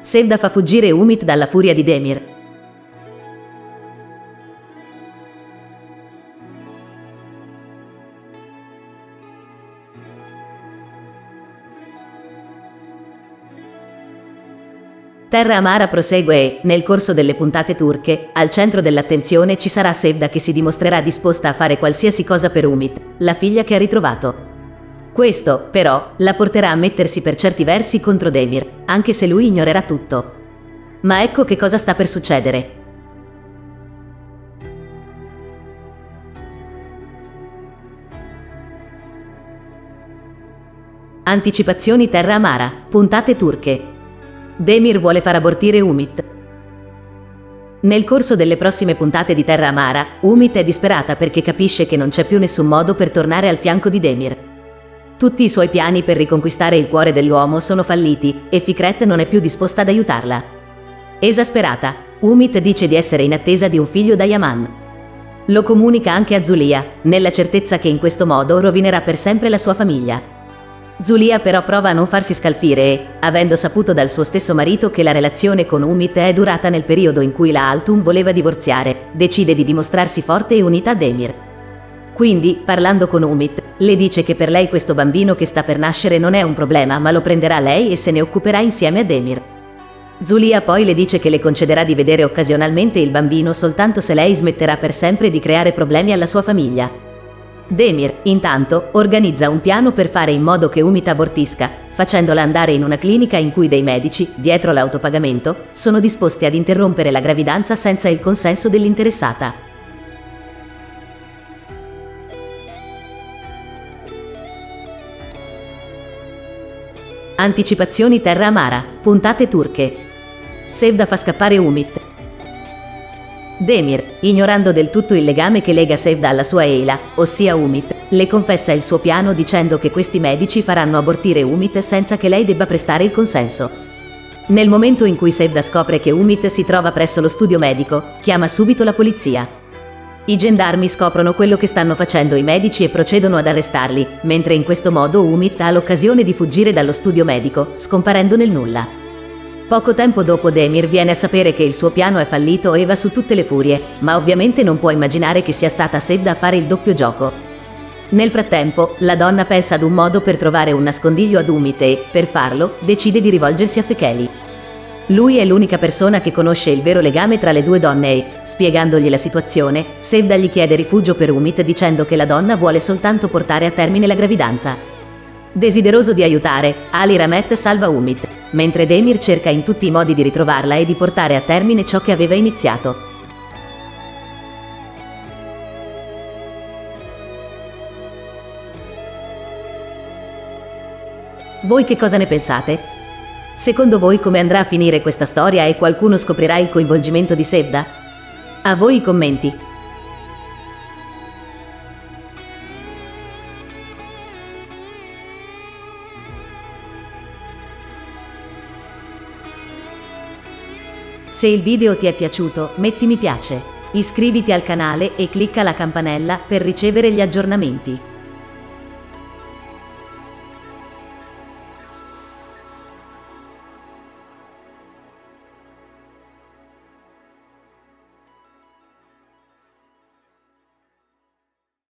Sevda fa fuggire Umit dalla furia di Demir. Terra Amara prosegue e, nel corso delle puntate turche, al centro dell'attenzione ci sarà Sevda che si dimostrerà disposta a fare qualsiasi cosa per Umit, la figlia che ha ritrovato. Questo, però, la porterà a mettersi per certi versi contro Demir, anche se lui ignorerà tutto. Ma ecco che cosa sta per succedere. Anticipazioni Terra Amara, puntate turche. Demir vuole far abortire Umit. Nel corso delle prossime puntate di Terra Amara, Umit è disperata perché capisce che non c'è più nessun modo per tornare al fianco di Demir. Tutti i suoi piani per riconquistare il cuore dell'uomo sono falliti e Fikret non è più disposta ad aiutarla. Esasperata, Umit dice di essere in attesa di un figlio da Yaman. Lo comunica anche a Zulia, nella certezza che in questo modo rovinerà per sempre la sua famiglia. Zulia però prova a non farsi scalfire e, avendo saputo dal suo stesso marito che la relazione con Umit è durata nel periodo in cui la Altum voleva divorziare, decide di dimostrarsi forte e unita a Demir. Quindi, parlando con Umit, le dice che per lei questo bambino che sta per nascere non è un problema, ma lo prenderà lei e se ne occuperà insieme a Demir. Zulia poi le dice che le concederà di vedere occasionalmente il bambino soltanto se lei smetterà per sempre di creare problemi alla sua famiglia. Demir, intanto, organizza un piano per fare in modo che Umit abortisca, facendola andare in una clinica in cui dei medici, dietro l'autopagamento, sono disposti ad interrompere la gravidanza senza il consenso dell'interessata. Anticipazioni Terra Amara, puntate turche. Sevda fa scappare Umit. Demir, ignorando del tutto il legame che lega Sevda alla sua Eila, ossia Umit, le confessa il suo piano dicendo che questi medici faranno abortire Umit senza che lei debba prestare il consenso. Nel momento in cui Sevda scopre che Umit si trova presso lo studio medico, chiama subito la polizia. I gendarmi scoprono quello che stanno facendo i medici e procedono ad arrestarli, mentre in questo modo Umit ha l'occasione di fuggire dallo studio medico, scomparendo nel nulla. Poco tempo dopo Demir viene a sapere che il suo piano è fallito e va su tutte le furie, ma ovviamente non può immaginare che sia stata Sevda a fare il doppio gioco. Nel frattempo, la donna pensa ad un modo per trovare un nascondiglio ad Umit e, per farlo, decide di rivolgersi a Fekeli. Lui è l'unica persona che conosce il vero legame tra le due donne e, spiegandogli la situazione, Sevda gli chiede rifugio per Umit dicendo che la donna vuole soltanto portare a termine la gravidanza. Desideroso di aiutare, Ali Ramet salva Umit, mentre Demir cerca in tutti i modi di ritrovarla e di portare a termine ciò che aveva iniziato. Voi che cosa ne pensate? Secondo voi come andrà a finire questa storia e qualcuno scoprirà il coinvolgimento di Sevda? A voi i commenti. Se il video ti è piaciuto, metti mi piace, iscriviti al canale e clicca la campanella per ricevere gli aggiornamenti.